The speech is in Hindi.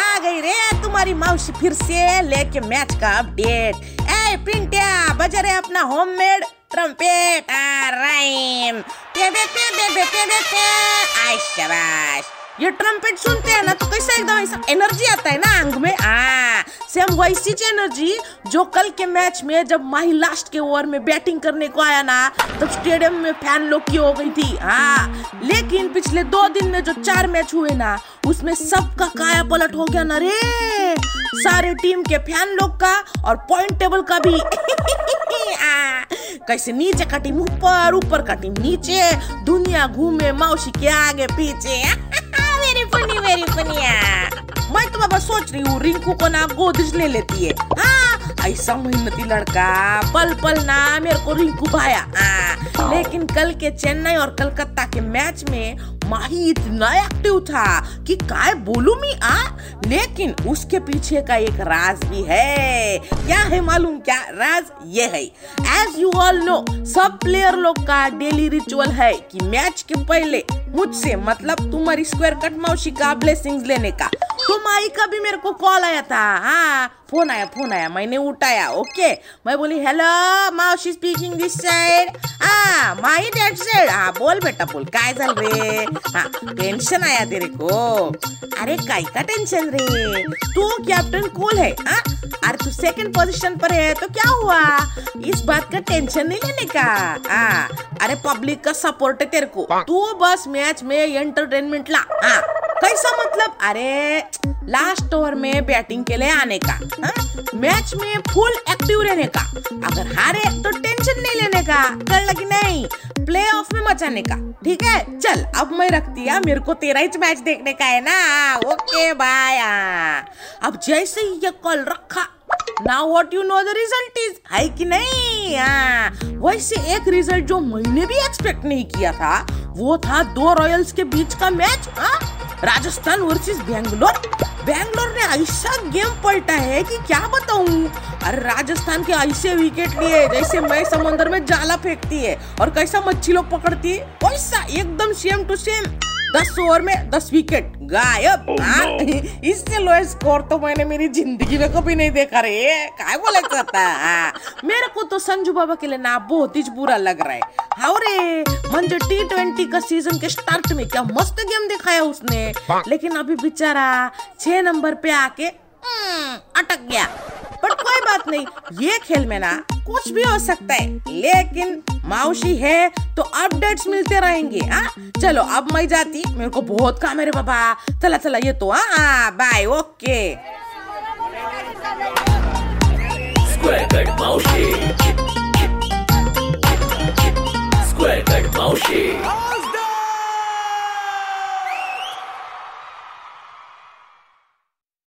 आ गई रे तुम्हारी मावशी फिर से लेके मैच का अपडेट ए पिंटिया, बजा रहे अपना होममेड ट्रम्पेट राइम पे पे पे पे पे पे पे आई ये ट्रम्पेट सुनते हैं ना तो कैसा एकदम ऐसा एनर्जी आता है ना अंग में? आ सेम वैसी एनर्जी जो कल के मैच में जब माही लास्ट के ओवर में बैटिंग करने को आया ना, तब स्टेडियम में फ़ैन लोग की हो गई थी। हाँ लेकिन पिछले दो दिन में जो चार मैच हुए ना, उसमें सबका काया पलट हो गया ना रे। सारे टीम के फ़ैन लोग का और पॉइंट टेबल का भी। कैसे नीचे का टीम ऊपर ऊपर का टीम नीचे, दुनिया घूमे मौसी के आगे, पीछे वेरी फनी वेरी फनिया मैं तो बाबा सोच रही हूँ रिंकू को ना गोदज ले लेती है। हाँ ऐसा मेहनती लड़का पल पल ना मेरे को रिंकू भाया हाँ, लेकिन कल के चेन्नई और कलकत्ता के मैच में माही इतना एक्टिव था कि काय बोलू मी आ लेकिन उसके पीछे का एक राज भी है। क्या है मालूम क्या? राज ये है। एज यू ऑल नो सब प्लेयर लोग का डेली रिचुअल है कि मैच के पहले मुझसे मतलब तुम्हारी स्क्वायर कट मौसी का ब्लेसिंग्स लेने का। तो माई का भी मेरे को कॉल आया था? हाँ? फ़ोन आया फ़ोन आया, मैंने उठाया ओके मैं बोली हेलो मौसी स्पीकिंग दिस साइड हाँ माई दैट साइड हाँ बोल बेटा, बोल, काय चल रे? हाँ टेंशन आया तेरे को. अरे, काय का टेंशन रे? तू कैप्टन कूल है हाँ? अरे, तू सेकंड पोजीशन पर है तो क्या हुआ? इस बात का टेंशन नहीं लेने का हाँ? अरे पब्लिक का सपोर्ट है तेरे को। तू बस मैच में एंटरटेनमेंट ला। हाँ। कैसा मतलब? अरे लास्ट ओवर में बैटिंग के लिए आने का हा? मैच में फुल एक्टिव रहने का। अगर हारे तो टेंशन नहीं लेने का। कर लगी नहीं। प्ले ऑफ़ में मचाने का। ठीक है? चल अब मैं रखती है। मेरे को तेरा ही मैच देखने का है ना। ओके बाय अब जैसे ही ये कॉल रखा now what you know the result is है कि नहीं? हाँ। वैसे एक रिज़ल्ट जो मैंने भी एक्सपेक्ट नहीं किया था, वो था दो रॉयल्स के बीच का मैच हाँ। राजस्थान वर्सेस बेंगलोर बेंगलोर ने ऐसा गेम पलटा है कि क्या बताऊँ? अरे राजस्थान के ऐसे विकेट लिए, जैसे मैं समंदर में जाला फेंकती है, और कैसा मच्छी लोग पकड़ती है, वैसा एकदम सेम टू सेम दस ओवर में दस विकेट गायब. हाँ? इससे लोएस्ट स्कोर तो मैंने मेरी ज़िंदगी में कभी नहीं देखा रे. काय बोला जाता हाँ? मेरे को तो संजू बाबा के लिए ना बहुत ही बुरा लग रहा है. हाँ रे? मंजो टी ट्वेंटी का सीज़न के स्टार्ट में क्या मस्त गेम दिखाया उसने. लेकिन अभी बेचारा छह नंबर पे आके हम्म, अटक गया. पर कोई बात नहीं. ये खेल में ना कुछ भी हो सकता है. लेकिन मौसी है तो अपडेट्स मिलते रहेंगे हाँ? चलो, अब मैं जाती, मेरे को बहुत काम है रे बाबा। चला चला, ये तो हाँ bye okay Square cut Maushi.